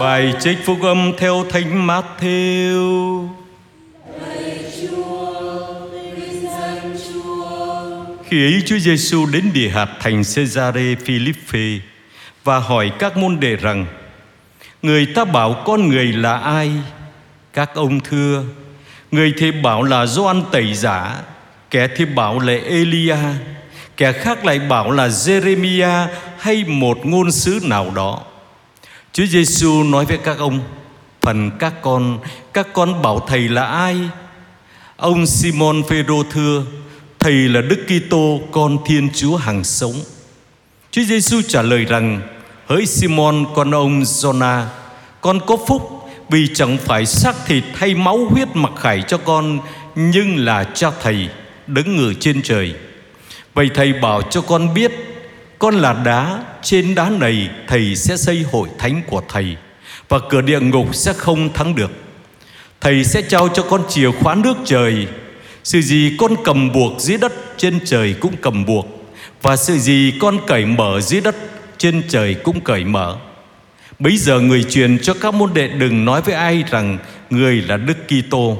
Bài trích phúc âm theo Thánh Matthew. Khi ấy Chúa Giêsu đến địa hạt thành Caesare Philippe và hỏi các môn đệ rằng: Người ta bảo con người là ai? Các ông thưa: Người thì bảo là Gioan Tẩy Giả, kẻ thì bảo là Elia, kẻ khác lại bảo là Jeremia hay một ngôn sứ nào đó. Chúa Giêsu nói với các ông: Phần các con, các con bảo thầy là ai? Ông Simon Phêrô thưa: Thầy là Đức Kitô, con Thiên Chúa hàng sống. Chúa Giêsu trả lời rằng: Hỡi Simon con ông Jonah, con có phúc vì chẳng phải xác thịt hay máu huyết mặc khải cho con, nhưng là cha thầy đứng ngự trên trời. Vậy thầy bảo cho con biết con là đá, Trên đá này thầy sẽ xây hội thánh của thầy, Và cửa địa ngục sẽ không thắng được. Thầy sẽ trao cho con chìa khóa nước trời. Sự gì con cầm buộc dưới đất Trên trời cũng cầm buộc, Và sự gì con cởi mở dưới đất Trên trời cũng cởi mở. Bây giờ người truyền cho các môn đệ đừng nói với ai rằng Người là Đức Kitô.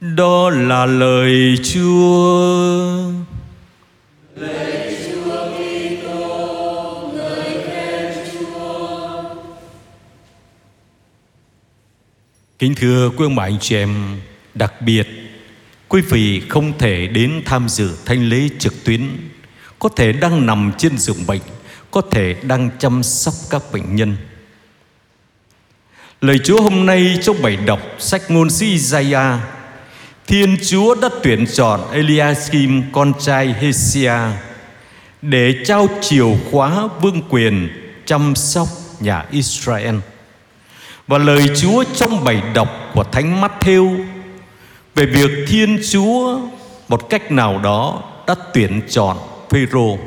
Đó là lời Chúa. Lời Kính thưa quý ông bà anh chị em, đặc biệt quý vị không thể đến tham dự thanh lễ trực tuyến, có thể đang nằm trên giường bệnh, có thể đang chăm sóc các bệnh nhân. Lời Chúa hôm nay trong bài đọc sách ngôn sứ Isaiah Thiên Chúa đã tuyển chọn Eliakim con trai Hesia để trao chìa khóa vương quyền chăm sóc nhà Israel. Và lời Chúa trong bài đọc của Thánh Matthew về việc Thiên Chúa một cách nào đó đã tuyển chọn Phêrô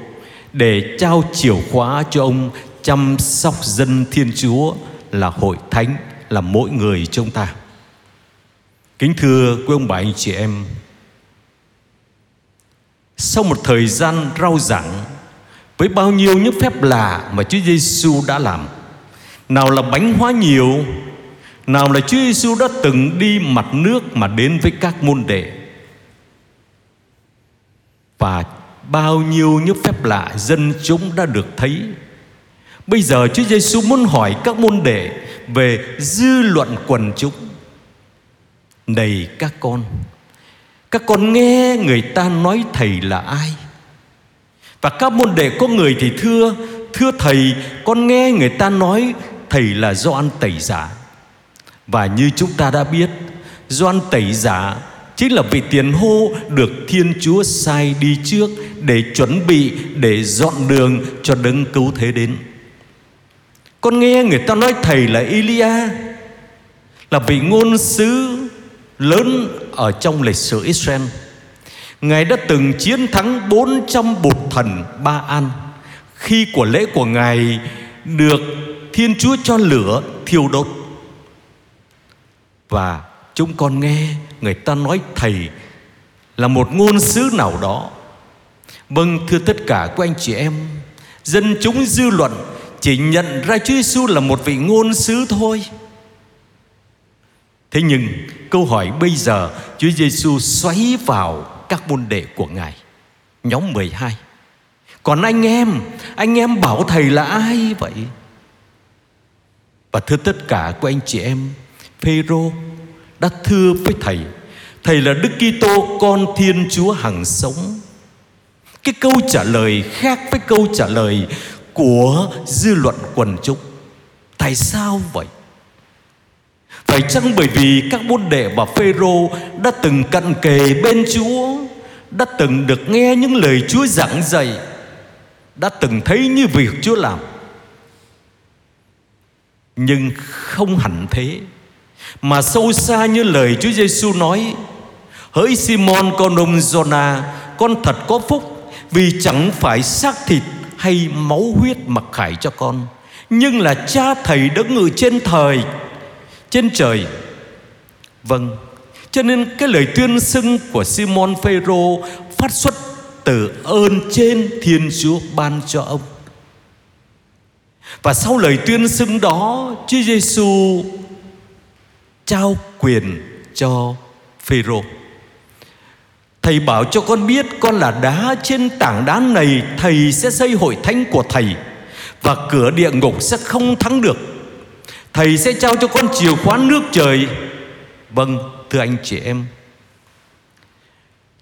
để trao chìa khóa cho ông chăm sóc dân Thiên Chúa là hội thánh, là mỗi người chúng ta. Kính thưa quý ông bà anh chị em, Sau một thời gian rao giảng, Với bao nhiêu những phép lạ mà Chúa Giêsu đã làm nào là bánh hóa nhiều, Nào là Chúa Giêsu đã từng đi mặt nước mà đến với các môn đệ. Và bao nhiêu những phép lạ dân chúng đã được thấy. Bây giờ Chúa Giêsu muốn hỏi các môn đệ về dư luận quần chúng. Này các con Các con nghe người ta nói thầy là ai? Và các môn đệ có người thì thưa Thưa thầy, Con nghe người ta nói Thầy là Doan Tẩy Giả. Và như chúng ta đã biết, Doan Tẩy Giả Chính là vị tiền hô được Thiên Chúa sai đi trước Để chuẩn bị, Để dọn đường cho đấng cứu thế đến. Con nghe người ta nói thầy là Elia, Là vị ngôn sứ lớn ở trong lịch sử Israel. Ngài đã từng chiến thắng 400 bột thần Ba An Khi của lễ của Ngài được Thiên Chúa cho lửa thiêu đốt. Và chúng con nghe người ta nói Thầy là một ngôn sứ nào đó. Vâng thưa tất cả các anh chị em, Dân chúng dư luận chỉ nhận ra Chúa Giêsu là một vị ngôn sứ thôi. Thế nhưng, câu hỏi bây giờ Chúa Giêsu xoáy vào các môn đệ của Ngài. Nhóm 12 Còn anh em Anh em bảo thầy là ai vậy? Và thưa tất cả của anh chị em Phêrô đã thưa với thầy Thầy là Đức Kitô con Thiên Chúa hằng sống. Cái câu trả lời khác với câu trả lời Của dư luận quần chúng. Tại sao vậy? Phải chăng bởi vì các môn đệ và Phêrô đã từng cận kề bên Chúa, đã từng được nghe những lời Chúa giảng dạy, đã từng thấy như việc Chúa làm. Nhưng không hẳn thế, mà sâu xa như lời Chúa Giêsu nói: Hỡi Simon con ông Jonah, con thật có phúc vì chẳng phải xác thịt hay máu huyết mặc khải cho con, nhưng là cha thầy đã ngự trên thời trên trời. Vâng cho nên cái lời tuyên xưng của Simon Phêrô phát xuất từ ơn trên Thiên Chúa ban cho ông. Và sau lời tuyên xưng đó, Chúa Giêsu trao quyền cho Phêrô. Thầy bảo cho con biết con là đá trên tảng đá này thầy sẽ xây hội thánh của thầy và cửa địa ngục sẽ không thắng được. Thầy sẽ trao cho con chìa khóa nước trời. Vâng, thưa anh chị em.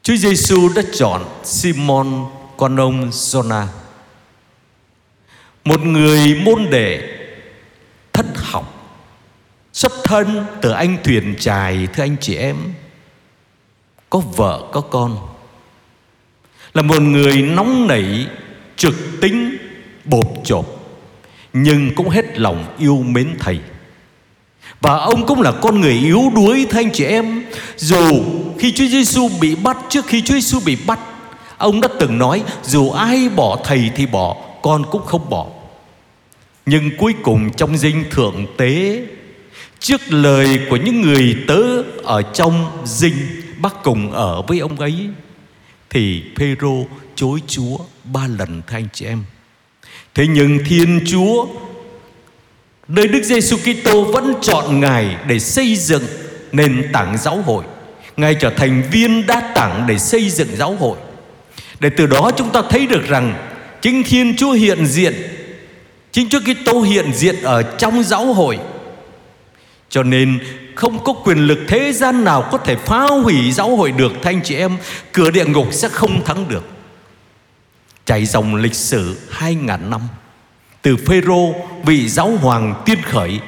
Chúa Giêsu đã chọn Simon con ông Jonah một người môn đệ, thất học xuất thân từ anh thuyền trài, thưa anh chị em, có vợ, có con. Là một người nóng nảy, trực tính bột chộp, nhưng cũng hết lòng yêu mến thầy. Và ông cũng là con người yếu đuối, thưa anh chị em. Dù khi Chúa Giêsu bị bắt, trước khi Chúa Giêsu bị bắt, ông đã từng nói, dù ai bỏ thầy thì bỏ, con cũng không bỏ nhưng cuối cùng trong dinh thượng tế, trước lời của những người tớ ở trong dinh bác cùng ở với ông ấy, thì Phêrô chối Chúa ba lần thưa anh chị em. Thế nhưng Thiên Chúa, nơi Đức Giêsu Kitô vẫn chọn Ngài để xây dựng nền tảng giáo hội. Ngài trở thành viên đá tảng để xây dựng giáo hội. Để từ đó chúng ta thấy được rằng chính Thiên Chúa hiện diện Chính Chúa Kitô hiện diện ở trong giáo hội. Cho nên không có quyền lực thế gian nào có thể phá hủy giáo hội được Thanh chị em. Cửa địa ngục sẽ không thắng được. Chảy dòng lịch sử hai ngàn năm, Từ Phêrô, vị giáo hoàng tiên khởi,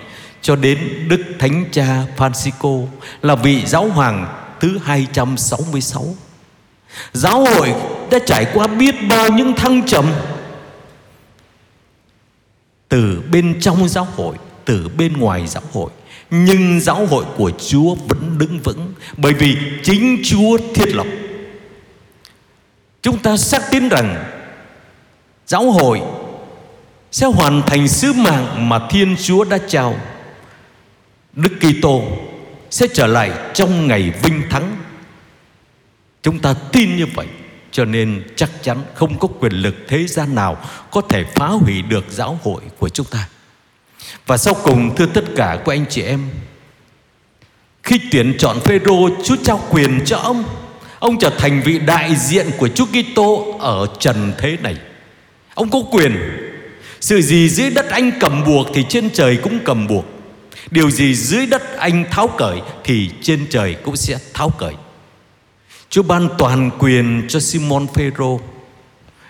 Cho đến Đức Thánh Cha Francisco Là vị giáo hoàng thứ 266 Giáo hội đã trải qua biết bao những thăng trầm từ bên trong giáo hội, từ bên ngoài giáo hội. Nhưng giáo hội của Chúa vẫn đứng vững, bởi vì chính Chúa thiết lập. Chúng ta xác tin rằng giáo hội sẽ hoàn thành sứ mạng mà Thiên Chúa đã trao. Đức Kitô sẽ trở lại trong ngày vinh thắng. Chúng ta tin như vậy cho nên chắc chắn không có quyền lực thế gian nào có thể phá hủy được giáo hội của chúng ta. Và sau cùng thưa tất cả các anh chị em, khi tuyển chọn Phêrô, Chúa trao quyền cho ông. Ông trở thành vị đại diện của Chúa Kitô ở trần thế này. Ông có quyền. Sự gì dưới đất anh cầm buộc thì trên trời cũng cầm buộc. Điều gì dưới đất anh tháo cởi thì trên trời cũng sẽ tháo cởi. Chúa ban toàn quyền cho Simon Phêrô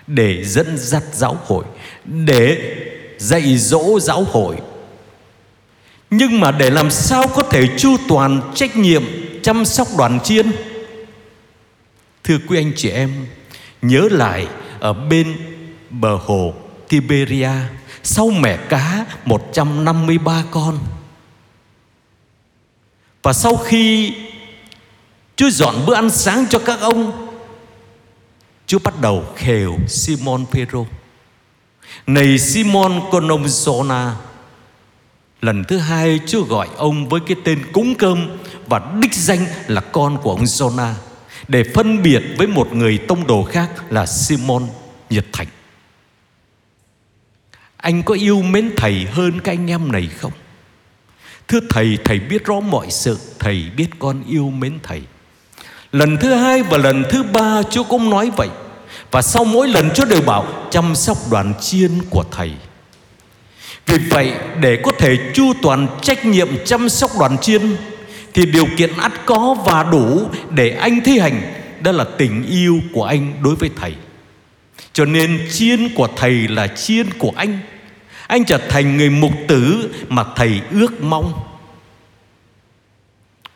để dẫn dắt giáo hội, để dạy dỗ giáo hội. Nhưng mà để làm sao có thể chu toàn trách nhiệm chăm sóc đoàn chiên? Thưa quý anh chị em, nhớ lại ở bên bờ hồ Tiberia sau mẻ cá 153 con. Và sau khi Chúa dọn bữa ăn sáng cho các ông. Chúa bắt đầu khều Simon Pedro. Này Simon con ông Jonah Lần thứ hai Chúa gọi ông với cái tên cúng cơm Và đích danh là con của ông Jonah Để phân biệt với một người tông đồ khác là Simon nhiệt thành. Anh có yêu mến thầy hơn các anh em này không? Thưa thầy, thầy biết rõ mọi sự Thầy biết con yêu mến thầy. Lần thứ hai và lần thứ ba Chúa cũng nói vậy. Và sau mỗi lần Chúa đều bảo, Chăm sóc đoàn chiên của Thầy. Vì vậy, để có thể chu toàn trách nhiệm chăm sóc đoàn chiên, Thì điều kiện ắt có và đủ để anh thi hành, Đó là tình yêu của anh đối với Thầy. Cho nên chiên của Thầy là chiên của anh. Anh trở thành người mục tử mà Thầy ước mong.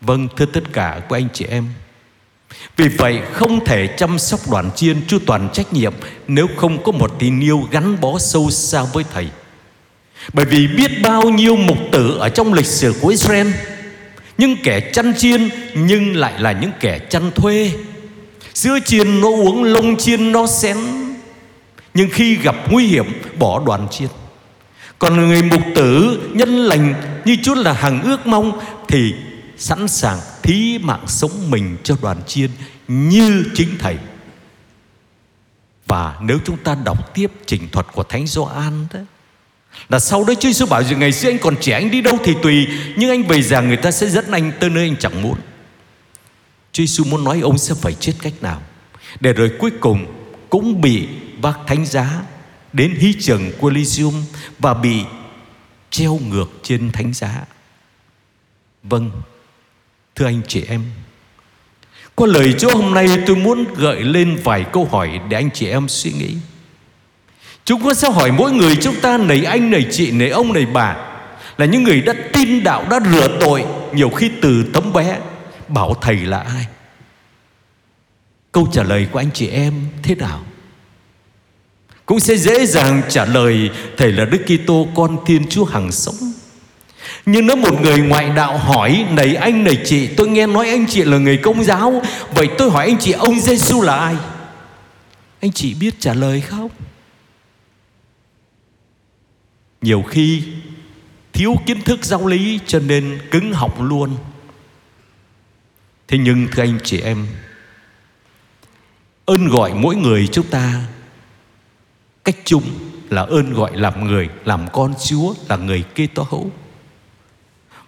Vâng thưa tất cả của anh chị em vì vậy không thể chăm sóc đoàn chiên chu toàn trách nhiệm Nếu không có một tình yêu gắn bó sâu xa với Thầy. Bởi vì biết bao nhiêu mục tử ở trong lịch sử của Israel Những kẻ chăn chiên nhưng lại là những kẻ chăn thuê. Sữa chiên nó uống, lông chiên nó xén. Nhưng khi gặp nguy hiểm bỏ đoàn chiên. Còn người mục tử nhân lành như chút là hằng ước mong Thì sẵn sàng thí mạng sống mình cho đoàn chiên như chính thầy. Và nếu chúng ta đọc tiếp trình thuật của thánh Gioan đó, Là sau đó Chúa Giêsu bảo rằng ngày xưa anh còn trẻ, anh đi đâu thì tùy, Nhưng anh về già người ta sẽ dẫn anh tới nơi anh chẳng muốn. Chúa Giêsu muốn nói ông sẽ phải chết cách nào, Để rồi cuối cùng cũng bị bác thánh giá Đến hí trường Coliseum Và bị treo ngược trên thánh giá. Vâng Thưa anh chị em Qua lời Chúa hôm nay tôi muốn gợi lên vài câu hỏi Để anh chị em suy nghĩ. Chúng con sẽ hỏi mỗi người chúng ta Này anh, này chị, này ông, này bà Là những người đã tin đạo, đã rửa tội Nhiều khi từ tấm bé Bảo thầy là ai? Câu trả lời của anh chị em thế nào? Cũng sẽ dễ dàng trả lời Thầy là Đức Kitô con Thiên Chúa hằng sống nhưng nếu một người ngoại đạo hỏi, Này anh, này chị, tôi nghe nói anh chị là người công giáo, Vậy tôi hỏi anh chị, ông Giêsu là ai? Anh chị biết trả lời không? Nhiều khi Thiếu kiến thức giáo lý Cho nên cứng học luôn. Thế nhưng thưa anh chị em, Ơn gọi mỗi người chúng ta, Cách chung là ơn gọi làm người, Làm con Chúa, Là người kê tố hữu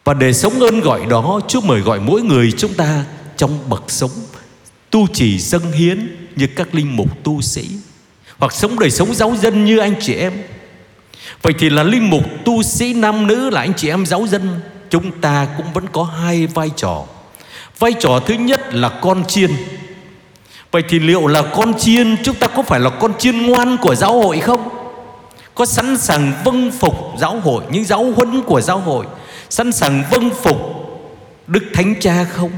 và để sống ơn gọi đó, Chúa mời gọi mỗi người chúng ta Trong bậc sống. Tu trì dân hiến Như các linh mục tu sĩ. Hoặc sống đời sống giáo dân như anh chị em. Vậy thì là linh mục tu sĩ nam nữ Là anh chị em giáo dân. Chúng ta cũng vẫn có hai vai trò. Vai trò thứ nhất là con chiên. Vậy thì liệu là con chiên, Chúng ta có phải là con chiên ngoan của giáo hội không? Có sẵn sàng vâng phục giáo hội, Những giáo huấn của giáo hội? Sẵn sàng vâng phục Đức Thánh Cha không?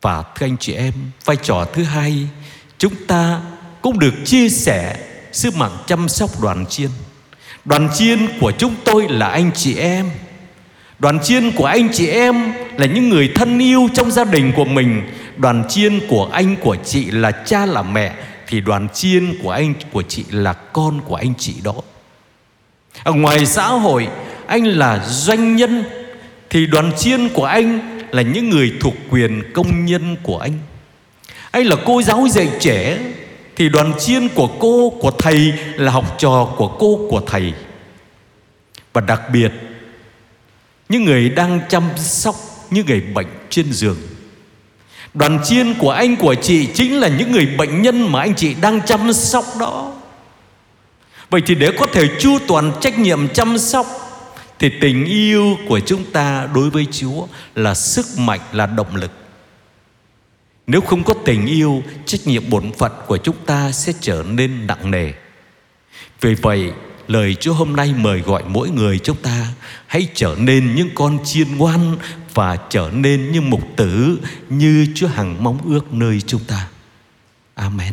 Và thưa anh chị em, Vai trò thứ hai, Chúng ta cũng được chia sẻ Sứ mạng chăm sóc đoàn chiên. Đoàn chiên của chúng tôi là anh chị em. Đoàn chiên của anh chị em Là những người thân yêu trong gia đình của mình. Đoàn chiên của anh, của chị là cha, là mẹ. Thì đoàn chiên của anh, của chị là con của anh chị đó ở ngoài xã hội, anh là doanh nhân, thì đoàn chiên của anh là những người thuộc quyền công nhân của anh. Anh là cô giáo dạy trẻ, thì đoàn chiên của cô, của thầy là học trò của cô, của thầy. Và đặc biệt, những người đang chăm sóc những người bệnh trên giường. Đoàn chiên của anh, của chị chính là những người bệnh nhân mà anh chị đang chăm sóc đó. Vậy thì để có thể chu toàn trách nhiệm chăm sóc Thì tình yêu của chúng ta đối với Chúa là sức mạnh, là động lực. Nếu không có tình yêu, trách nhiệm bổn phận của chúng ta sẽ trở nên nặng nề. Vì vậy, lời Chúa hôm nay mời gọi mỗi người chúng ta Hãy trở nên những con chiên ngoan Và trở nên như mục tử Như Chúa hằng mong ước nơi chúng ta. Amen.